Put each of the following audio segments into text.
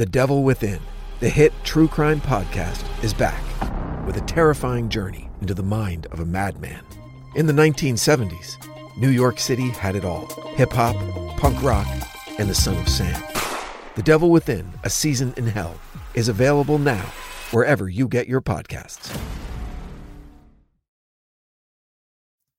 The Devil Within, the hit true crime podcast, is back with a terrifying journey into the mind of a madman. In the 1970s, New York City had it all hip hop, punk rock, and the Son of Sam. The Devil Within, a season in hell, is available now wherever you get your podcasts.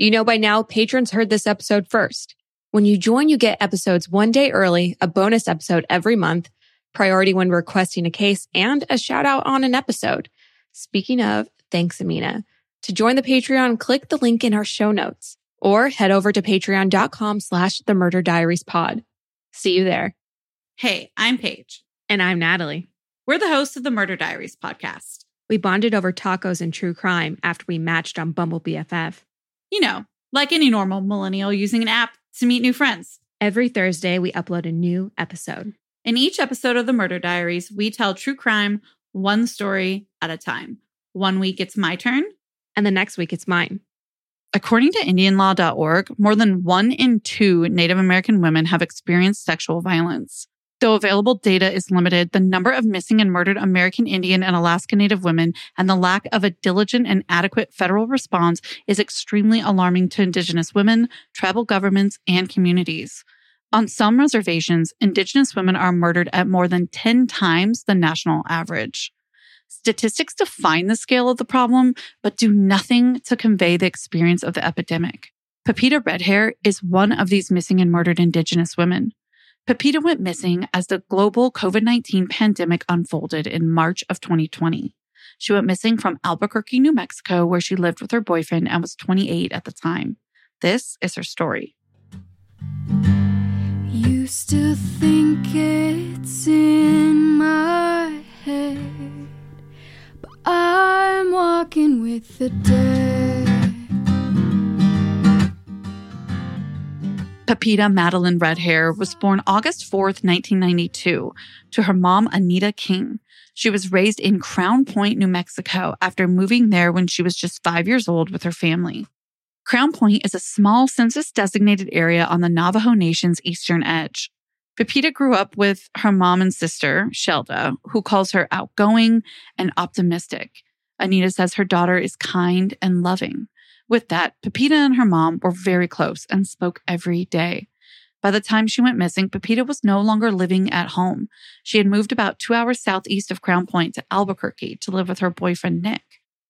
You know by now, patrons heard this episode first. When you join, you get episodes one day early, a bonus episode every month, priority when requesting a case, and a shout out on an episode. Speaking of, thanks, Amina. To join the Patreon, click the link in our show notes or head over to patreon.com slash the murder diaries pod. See you there. Hey, I'm Paige. And I'm Natalie. We're the hosts of the Murder Diaries podcast. We bonded over tacos and true crime after we matched on Bumble BFF. You know, like any normal millennial using an app to meet new friends. Every Thursday, we upload a new episode. In each episode of the Murder Diaries, we tell true crime one story at a time. One week it's my turn, and the next week it's mine. According to IndianLaw.org, more than one in two Native American women have experienced sexual violence. Though available data is limited, the number of missing and murdered American Indian and Alaska Native women and the lack of a diligent and adequate federal response is extremely alarming to Indigenous women, tribal governments, and communities. On some reservations, Indigenous women are murdered at more than 10 times the national average. Statistics define the scale of the problem, but do nothing to convey the experience of the epidemic. Pepita Redhair is one of these missing and murdered Indigenous women. Pepita went missing as the global COVID 19 pandemic unfolded in March of 2020. She went missing from Albuquerque, New Mexico, where she lived with her boyfriend and was 28 at the time. This is her story. Used to think it's in my head, but I'm walking with the dead. Pepita Madalyn Redhair was born August 4th, 1992, to her mom, Anita King. She was raised in Crown Point, New Mexico, after moving there when she was just five years old with her family. Crown Point is a small census designated area on the Navajo Nation's eastern edge. Pepita grew up with her mom and sister, Shelda, who calls her outgoing and optimistic. Anita says her daughter is kind and loving. With that, Pepita and her mom were very close and spoke every day. By the time she went missing, Pepita was no longer living at home. She had moved about two hours southeast of Crown Point to Albuquerque to live with her boyfriend, Nick.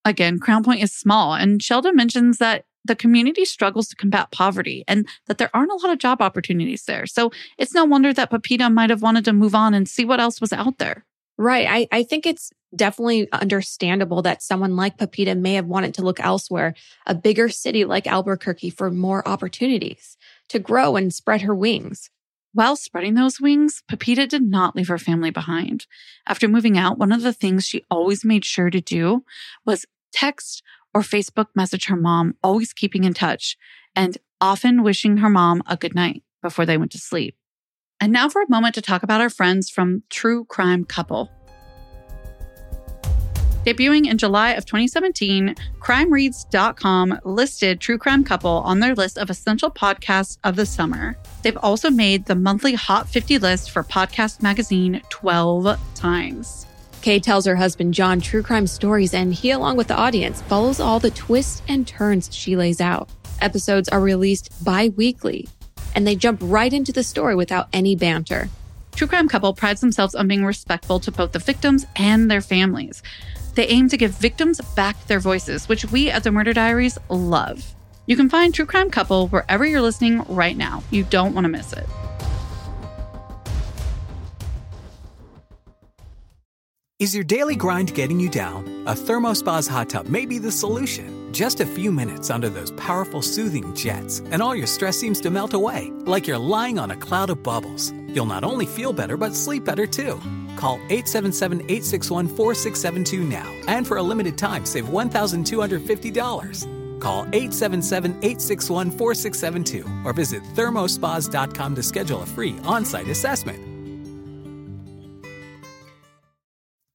Again, Crown Point is small, and Shelda mentions that the community struggles to combat poverty and that there aren't a lot of job opportunities there. So it's no wonder that Pepita might have wanted to move on and see what else was out there. Right. I, I think it's definitely understandable that someone like Pepita may have wanted to look elsewhere, a bigger city like Albuquerque for more opportunities to grow and spread her wings. While spreading those wings, Pepita did not leave her family behind. After moving out, one of the things she always made sure to do was text or Facebook message her mom, always keeping in touch and often wishing her mom a good night before they went to sleep. And now for a moment to talk about our friends from True Crime Couple. Debuting in July of 2017, crimereads.com listed True Crime Couple on their list of essential podcasts of the summer. They've also made the monthly Hot 50 list for Podcast Magazine 12 times. Kay tells her husband John true crime stories, and he, along with the audience, follows all the twists and turns she lays out. Episodes are released bi weekly, and they jump right into the story without any banter. True Crime Couple prides themselves on being respectful to both the victims and their families. They aim to give victims back their voices, which we at the Murder Diaries love. You can find True Crime Couple wherever you're listening right now. You don't want to miss it. Is your daily grind getting you down? A ThermoSpas hot tub may be the solution. Just a few minutes under those powerful soothing jets, and all your stress seems to melt away, like you're lying on a cloud of bubbles. You'll not only feel better, but sleep better too. Call 877 861 4672 now. And for a limited time, save $1,250. Call 877 861 4672 or visit thermospas.com to schedule a free on site assessment.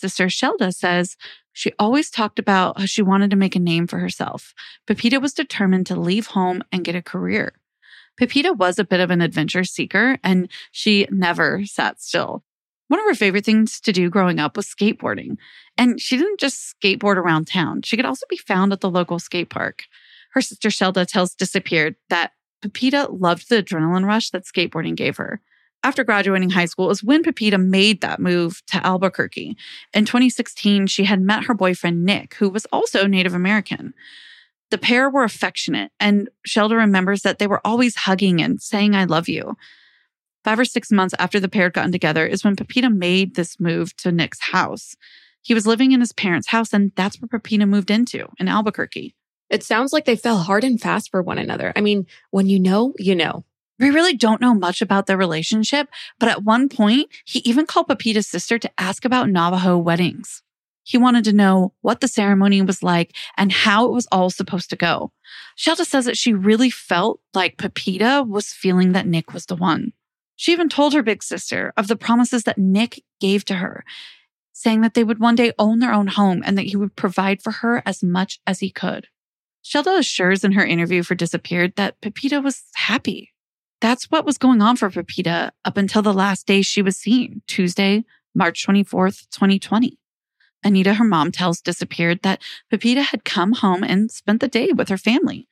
Sister Shelda says she always talked about how she wanted to make a name for herself. Pepita was determined to leave home and get a career. Pepita was a bit of an adventure seeker and she never sat still. One of her favorite things to do growing up was skateboarding. And she didn't just skateboard around town, she could also be found at the local skate park. Her sister Shelda tells Disappeared that Pepita loved the adrenaline rush that skateboarding gave her after graduating high school is when Pepita made that move to Albuquerque. In 2016, she had met her boyfriend, Nick, who was also Native American. The pair were affectionate, and Shelda remembers that they were always hugging and saying, I love you. Five or six months after the pair had gotten together is when Pepita made this move to Nick's house. He was living in his parents' house, and that's where Pepita moved into in Albuquerque. It sounds like they fell hard and fast for one another. I mean, when you know, you know. We really don't know much about their relationship, but at one point, he even called Pepita's sister to ask about Navajo weddings. He wanted to know what the ceremony was like and how it was all supposed to go. Shelda says that she really felt like Pepita was feeling that Nick was the one. She even told her big sister of the promises that Nick gave to her, saying that they would one day own their own home and that he would provide for her as much as he could. Shelda assures in her interview for Disappeared that Pepita was happy that's what was going on for Pepita up until the last day she was seen, Tuesday, March 24th, 2020. Anita, her mom, tells Disappeared that Pepita had come home and spent the day with her family.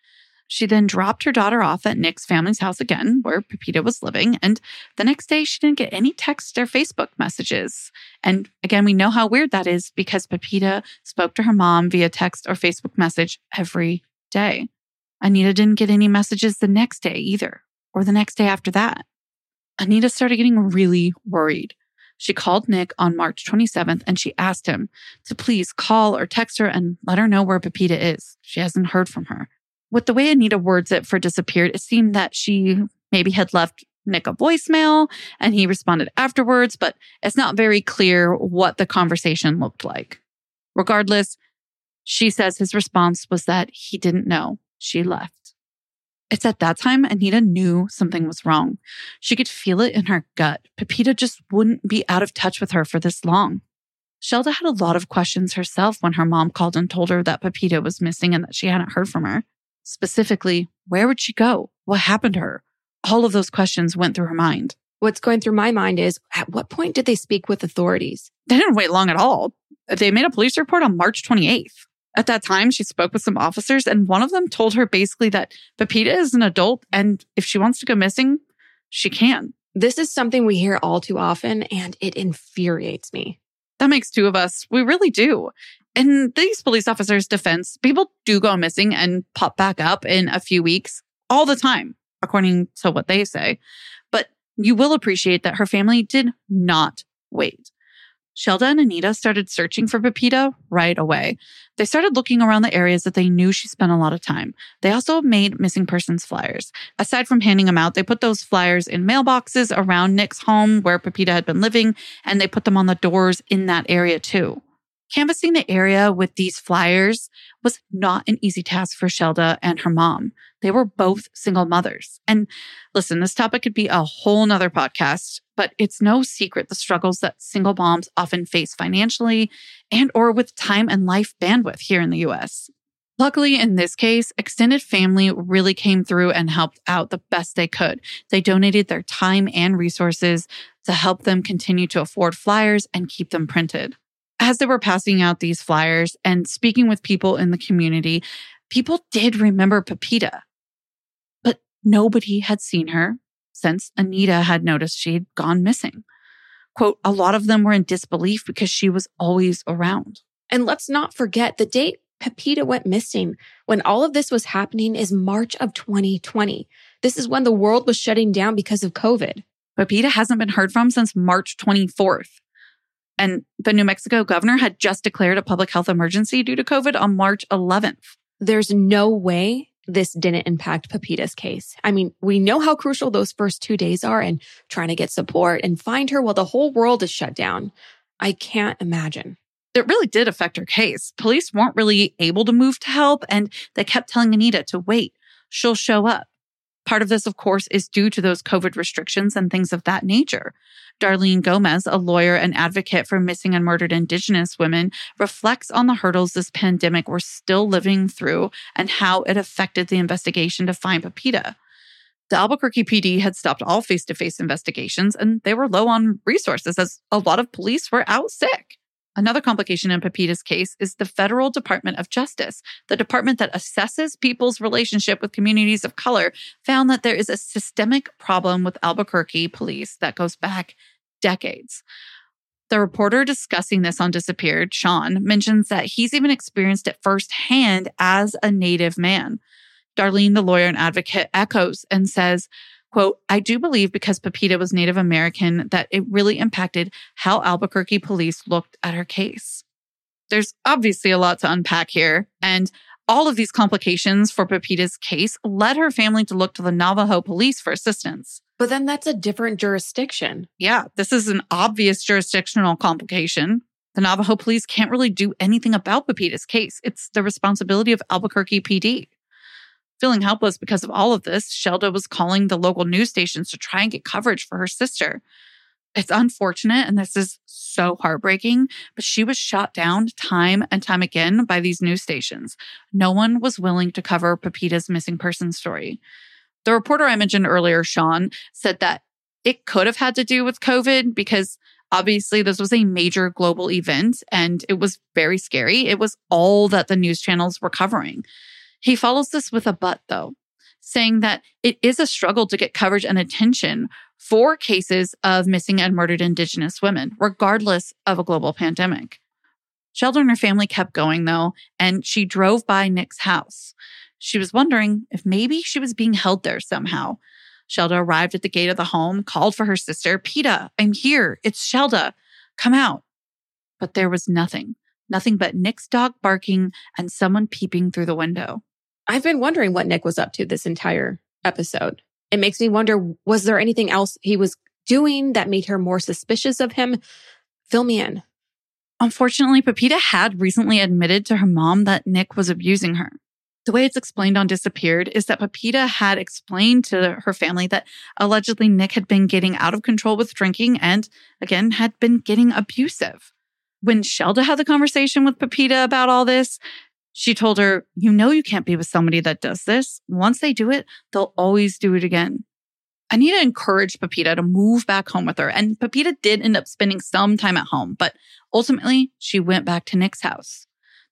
She then dropped her daughter off at Nick's family's house again, where Pepita was living. And the next day, she didn't get any text or Facebook messages. And again, we know how weird that is because Pepita spoke to her mom via text or Facebook message every day. Anita didn't get any messages the next day either or the next day after that. Anita started getting really worried. She called Nick on March 27th and she asked him to please call or text her and let her know where Pepita is. She hasn't heard from her. With the way Anita words it for disappeared, it seemed that she maybe had left Nick a voicemail and he responded afterwards, but it's not very clear what the conversation looked like. Regardless, she says his response was that he didn't know she left. It's at that time Anita knew something was wrong. She could feel it in her gut. Pepita just wouldn't be out of touch with her for this long. Shelda had a lot of questions herself when her mom called and told her that Pepita was missing and that she hadn't heard from her. Specifically, where would she go? What happened to her? All of those questions went through her mind. What's going through my mind is at what point did they speak with authorities? They didn't wait long at all. They made a police report on March 28th. At that time, she spoke with some officers, and one of them told her basically that Pepita is an adult, and if she wants to go missing, she can. This is something we hear all too often, and it infuriates me. That makes two of us. We really do. In these police officers' defense, people do go missing and pop back up in a few weeks all the time, according to what they say. But you will appreciate that her family did not wait. Shelda and Anita started searching for Pepita right away. They started looking around the areas that they knew she spent a lot of time. They also made missing persons flyers. Aside from handing them out, they put those flyers in mailboxes around Nick's home where Pepita had been living, and they put them on the doors in that area too. Canvassing the area with these flyers was not an easy task for Shelda and her mom. They were both single mothers. And listen, this topic could be a whole nother podcast, but it's no secret the struggles that single moms often face financially and or with time and life bandwidth here in the US. Luckily, in this case, extended family really came through and helped out the best they could. They donated their time and resources to help them continue to afford flyers and keep them printed as they were passing out these flyers and speaking with people in the community, people did remember Pepita, but nobody had seen her since Anita had noticed she had gone missing. quote, a lot of them were in disbelief because she was always around. And let's not forget the date Pepita went missing when all of this was happening is March of 2020. This is when the world was shutting down because of COVID. Pepita hasn't been heard from since March 24th. And the New Mexico governor had just declared a public health emergency due to COVID on March 11th. There's no way this didn't impact Pepita's case. I mean, we know how crucial those first two days are and trying to get support and find her while the whole world is shut down. I can't imagine. It really did affect her case. Police weren't really able to move to help, and they kept telling Anita to wait. She'll show up. Part of this, of course, is due to those COVID restrictions and things of that nature. Darlene Gomez, a lawyer and advocate for missing and murdered Indigenous women, reflects on the hurdles this pandemic we're still living through and how it affected the investigation to find Pepita. The Albuquerque PD had stopped all face to face investigations and they were low on resources as a lot of police were out sick. Another complication in Pepita's case is the Federal Department of Justice. The department that assesses people's relationship with communities of color found that there is a systemic problem with Albuquerque police that goes back decades. The reporter discussing this on Disappeared, Sean, mentions that he's even experienced it firsthand as a Native man. Darlene, the lawyer and advocate, echoes and says, Quote, I do believe because Pepita was Native American that it really impacted how Albuquerque police looked at her case. There's obviously a lot to unpack here, and all of these complications for Pepita's case led her family to look to the Navajo police for assistance. But then that's a different jurisdiction. Yeah, this is an obvious jurisdictional complication. The Navajo police can't really do anything about Pepita's case. It's the responsibility of Albuquerque PD. Feeling helpless because of all of this, Shelda was calling the local news stations to try and get coverage for her sister. It's unfortunate and this is so heartbreaking, but she was shot down time and time again by these news stations. No one was willing to cover Pepita's missing person story. The reporter I mentioned earlier, Sean, said that it could have had to do with COVID because obviously this was a major global event and it was very scary. It was all that the news channels were covering. He follows this with a but, though, saying that it is a struggle to get coverage and attention for cases of missing and murdered Indigenous women, regardless of a global pandemic. Shelda and her family kept going, though, and she drove by Nick's house. She was wondering if maybe she was being held there somehow. Shelda arrived at the gate of the home, called for her sister, Peta, I'm here. It's Shelda. Come out. But there was nothing, nothing but Nick's dog barking and someone peeping through the window. I've been wondering what Nick was up to this entire episode. It makes me wonder was there anything else he was doing that made her more suspicious of him? Fill me in. Unfortunately, Pepita had recently admitted to her mom that Nick was abusing her. The way it's explained on Disappeared is that Pepita had explained to her family that allegedly Nick had been getting out of control with drinking and, again, had been getting abusive. When Shelda had the conversation with Pepita about all this, she told her, You know, you can't be with somebody that does this. Once they do it, they'll always do it again. Anita encouraged Pepita to move back home with her, and Pepita did end up spending some time at home, but ultimately she went back to Nick's house.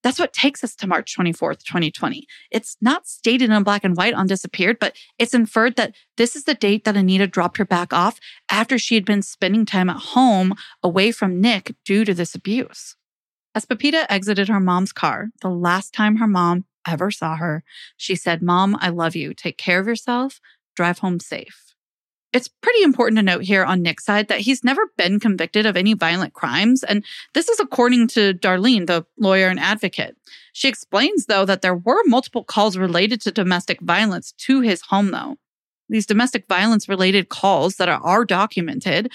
That's what takes us to March 24th, 2020. It's not stated in black and white on Disappeared, but it's inferred that this is the date that Anita dropped her back off after she had been spending time at home away from Nick due to this abuse. As Pepita exited her mom's car, the last time her mom ever saw her, she said, Mom, I love you. Take care of yourself. Drive home safe. It's pretty important to note here on Nick's side that he's never been convicted of any violent crimes. And this is according to Darlene, the lawyer and advocate. She explains, though, that there were multiple calls related to domestic violence to his home, though. These domestic violence related calls that are, documented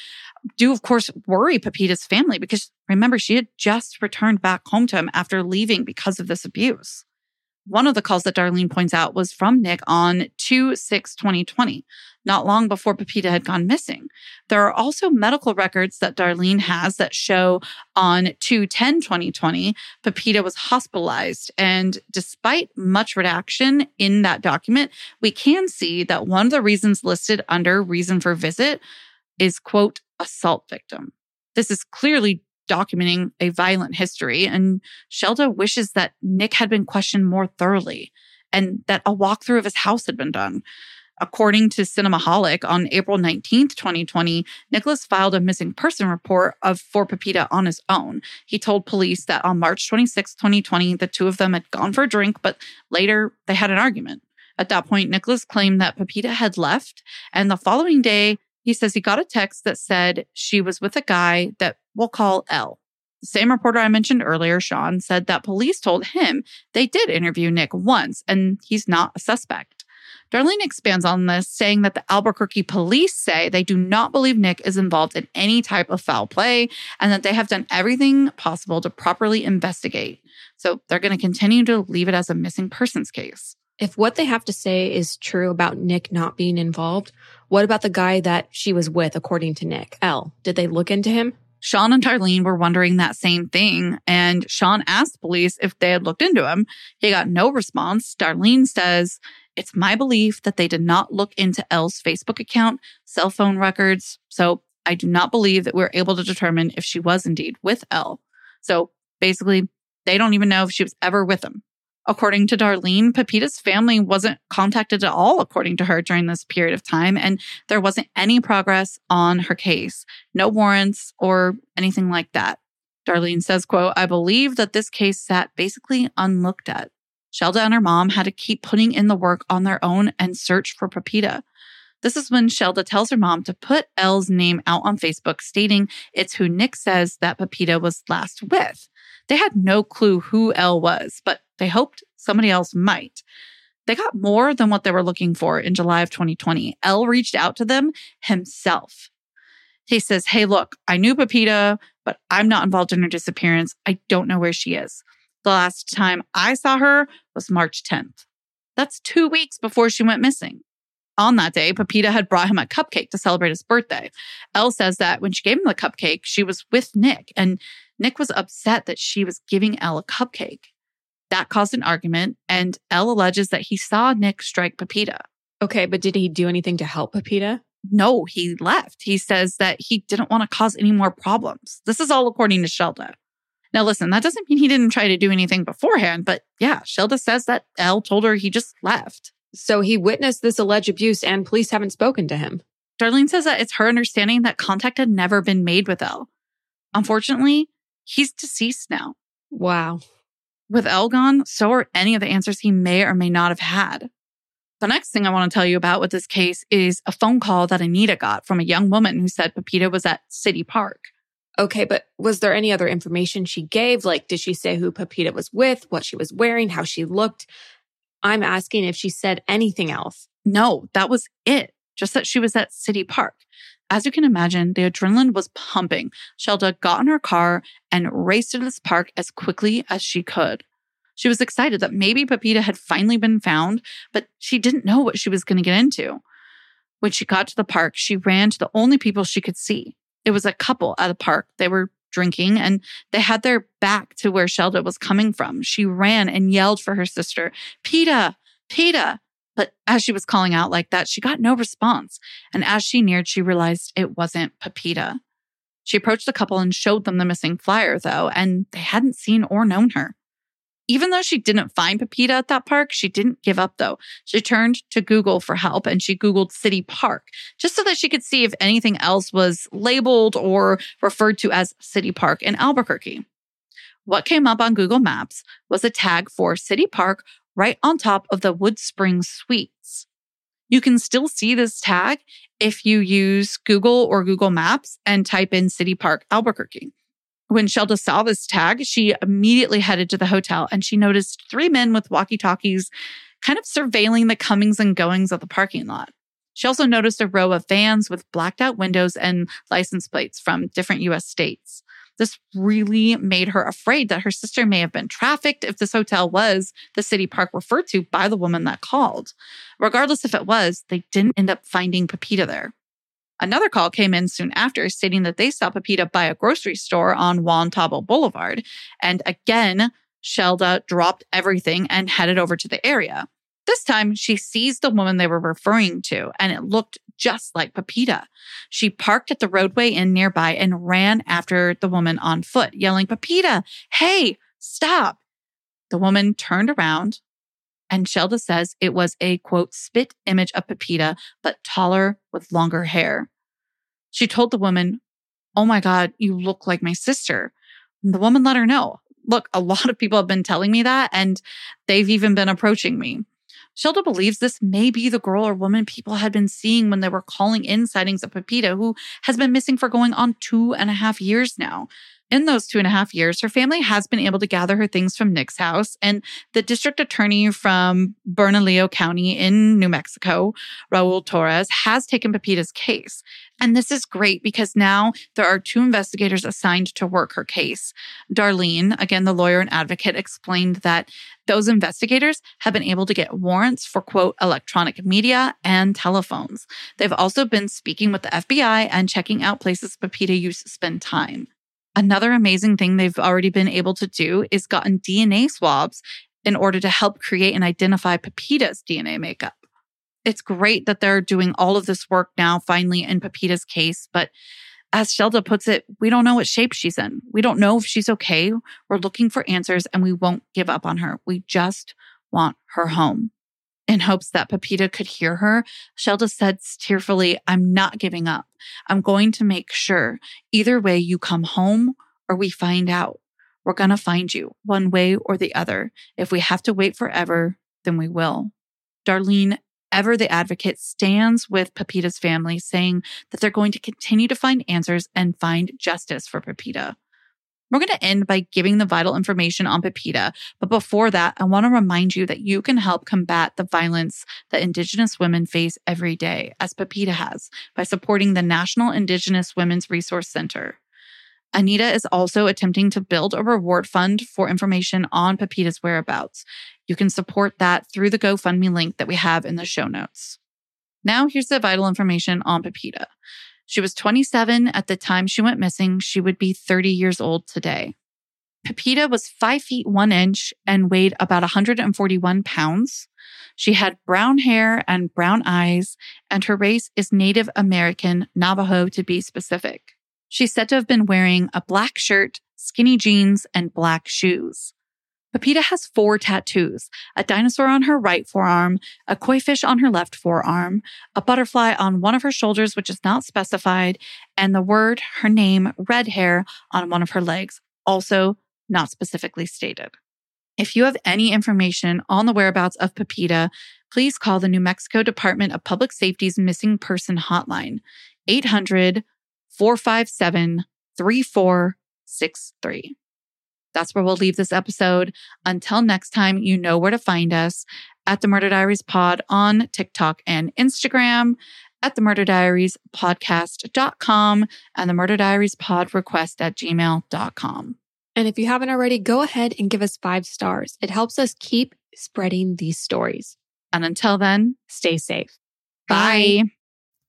do, of course, worry Pepita's family because remember, she had just returned back home to him after leaving because of this abuse. One of the calls that Darlene points out was from Nick on 2 6 2020, not long before Pepita had gone missing. There are also medical records that Darlene has that show on 2 10 2020, Pepita was hospitalized. And despite much redaction in that document, we can see that one of the reasons listed under reason for visit is, quote, assault victim. This is clearly documenting a violent history, and Shelda wishes that Nick had been questioned more thoroughly and that a walkthrough of his house had been done. According to Cinemaholic, on April 19th, 2020, Nicholas filed a missing person report of for Pepita on his own. He told police that on March 26, 2020, the two of them had gone for a drink, but later they had an argument. At that point, Nicholas claimed that Pepita had left, and the following day, he says he got a text that said she was with a guy that we'll call L. The same reporter I mentioned earlier, Sean, said that police told him they did interview Nick once and he's not a suspect. Darlene expands on this, saying that the Albuquerque police say they do not believe Nick is involved in any type of foul play and that they have done everything possible to properly investigate. So they're going to continue to leave it as a missing persons case. If what they have to say is true about Nick not being involved, what about the guy that she was with, according to Nick? L. Did they look into him? Sean and Darlene were wondering that same thing, and Sean asked police if they had looked into him. He got no response. Darlene says it's my belief that they did not look into L's Facebook account, cell phone records. So I do not believe that we're able to determine if she was indeed with L. So basically, they don't even know if she was ever with him. According to Darlene, Pepita's family wasn't contacted at all, according to her, during this period of time, and there wasn't any progress on her case, no warrants or anything like that. Darlene says, quote, I believe that this case sat basically unlooked at. Shelda and her mom had to keep putting in the work on their own and search for Pepita. This is when Shelda tells her mom to put L's name out on Facebook, stating it's who Nick says that Pepita was last with. They had no clue who L was, but they hoped somebody else might. They got more than what they were looking for in July of 2020. L reached out to them himself. He says, Hey, look, I knew Pepita, but I'm not involved in her disappearance. I don't know where she is. The last time I saw her was March 10th. That's two weeks before she went missing. On that day, Pepita had brought him a cupcake to celebrate his birthday. L says that when she gave him the cupcake, she was with Nick, and Nick was upset that she was giving L a cupcake. That caused an argument, and L alleges that he saw Nick strike Pepita. Okay, but did he do anything to help Pepita? No, he left. He says that he didn't want to cause any more problems. This is all according to Shelda. Now, listen, that doesn't mean he didn't try to do anything beforehand, but yeah, Shelda says that L told her he just left. So he witnessed this alleged abuse and police haven't spoken to him. Darlene says that it's her understanding that contact had never been made with L. Unfortunately, he's deceased now. Wow. With L gone, so are any of the answers he may or may not have had. The next thing I want to tell you about with this case is a phone call that Anita got from a young woman who said Pepita was at City Park. Okay, but was there any other information she gave? Like, did she say who Pepita was with, what she was wearing, how she looked? I'm asking if she said anything else. No, that was it. Just that she was at City Park. As you can imagine, the adrenaline was pumping. Shelda got in her car and raced to this park as quickly as she could. She was excited that maybe Pepita had finally been found, but she didn't know what she was going to get into. When she got to the park, she ran to the only people she could see it was a couple at a park. They were drinking and they had their back to where Shelda was coming from. She ran and yelled for her sister, Peta, Peta. But as she was calling out like that, she got no response. And as she neared, she realized it wasn't Pepita. She approached the couple and showed them the missing flyer, though, and they hadn't seen or known her. Even though she didn't find Pepita at that park, she didn't give up though. She turned to Google for help and she Googled City Park just so that she could see if anything else was labeled or referred to as City Park in Albuquerque. What came up on Google Maps was a tag for City Park right on top of the Wood Springs Suites. You can still see this tag if you use Google or Google Maps and type in City Park Albuquerque. When Shelda saw this tag, she immediately headed to the hotel and she noticed three men with walkie talkies kind of surveilling the comings and goings of the parking lot. She also noticed a row of vans with blacked out windows and license plates from different US states. This really made her afraid that her sister may have been trafficked if this hotel was the city park referred to by the woman that called. Regardless if it was, they didn't end up finding Pepita there. Another call came in soon after stating that they saw Pepita by a grocery store on Juan Tabo Boulevard. And again, Shelda dropped everything and headed over to the area. This time, she sees the woman they were referring to, and it looked just like Pepita. She parked at the Rodeway Inn nearby and ran after the woman on foot, yelling, Pepita, hey, stop. The woman turned around And Shelda says it was a quote, spit image of Pepita, but taller with longer hair. She told the woman, Oh my God, you look like my sister. The woman let her know. Look, a lot of people have been telling me that, and they've even been approaching me. Shelda believes this may be the girl or woman people had been seeing when they were calling in sightings of Pepita, who has been missing for going on two and a half years now. In those two and a half years, her family has been able to gather her things from Nick's house, and the district attorney from Bernalillo County in New Mexico, Raul Torrez, has taken Pepita's case. And this is great because now there are two investigators assigned to work her case. Darlene, again, the lawyer and advocate, explained that those investigators have been able to get warrants for, quote, electronic media and telephones. They've also been speaking with the FBI and checking out places Pepita used to spend time. Another amazing thing they've already been able to do is gotten DNA swabs in order to help create and identify Pepita's DNA makeup. It's great that they're doing all of this work now, finally, in Pepita's case. But as Shelda puts it, we don't know what shape she's in. We don't know if she's okay. We're looking for answers and we won't give up on her. We just want her home. In hopes that Pepita could hear her, Shelda said tearfully, I'm not giving up. I'm going to make sure either way you come home or we find out. We're going to find you one way or the other. If we have to wait forever, then we will. Darlene Ever the advocate stands with Pepita's family, saying that they're going to continue to find answers and find justice for Pepita. We're going to end by giving the vital information on Pepita. But before that, I want to remind you that you can help combat the violence that Indigenous women face every day, as Pepita has, by supporting the National Indigenous Women's Resource Center. Anita is also attempting to build a reward fund for information on Pepita's whereabouts. You can support that through the GoFundMe link that we have in the show notes. Now, here's the vital information on Pepita. She was 27 at the time she went missing. She would be 30 years old today. Pepita was 5 feet 1 inch and weighed about 141 pounds. She had brown hair and brown eyes, and her race is Native American Navajo to be specific. She's said to have been wearing a black shirt, skinny jeans, and black shoes. Pepita has four tattoos a dinosaur on her right forearm, a koi fish on her left forearm, a butterfly on one of her shoulders, which is not specified, and the word, her name, red hair on one of her legs, also not specifically stated. If you have any information on the whereabouts of Pepita, please call the New Mexico Department of Public Safety's missing person hotline, 800 457 3463. That's where we'll leave this episode. Until next time, you know where to find us at the Murder Diaries Pod on TikTok and Instagram, at the Murder Diaries podcast.com and the Murder Diaries pod request at gmail.com. And if you haven't already, go ahead and give us five stars. It helps us keep spreading these stories. And until then, Stay safe. bye.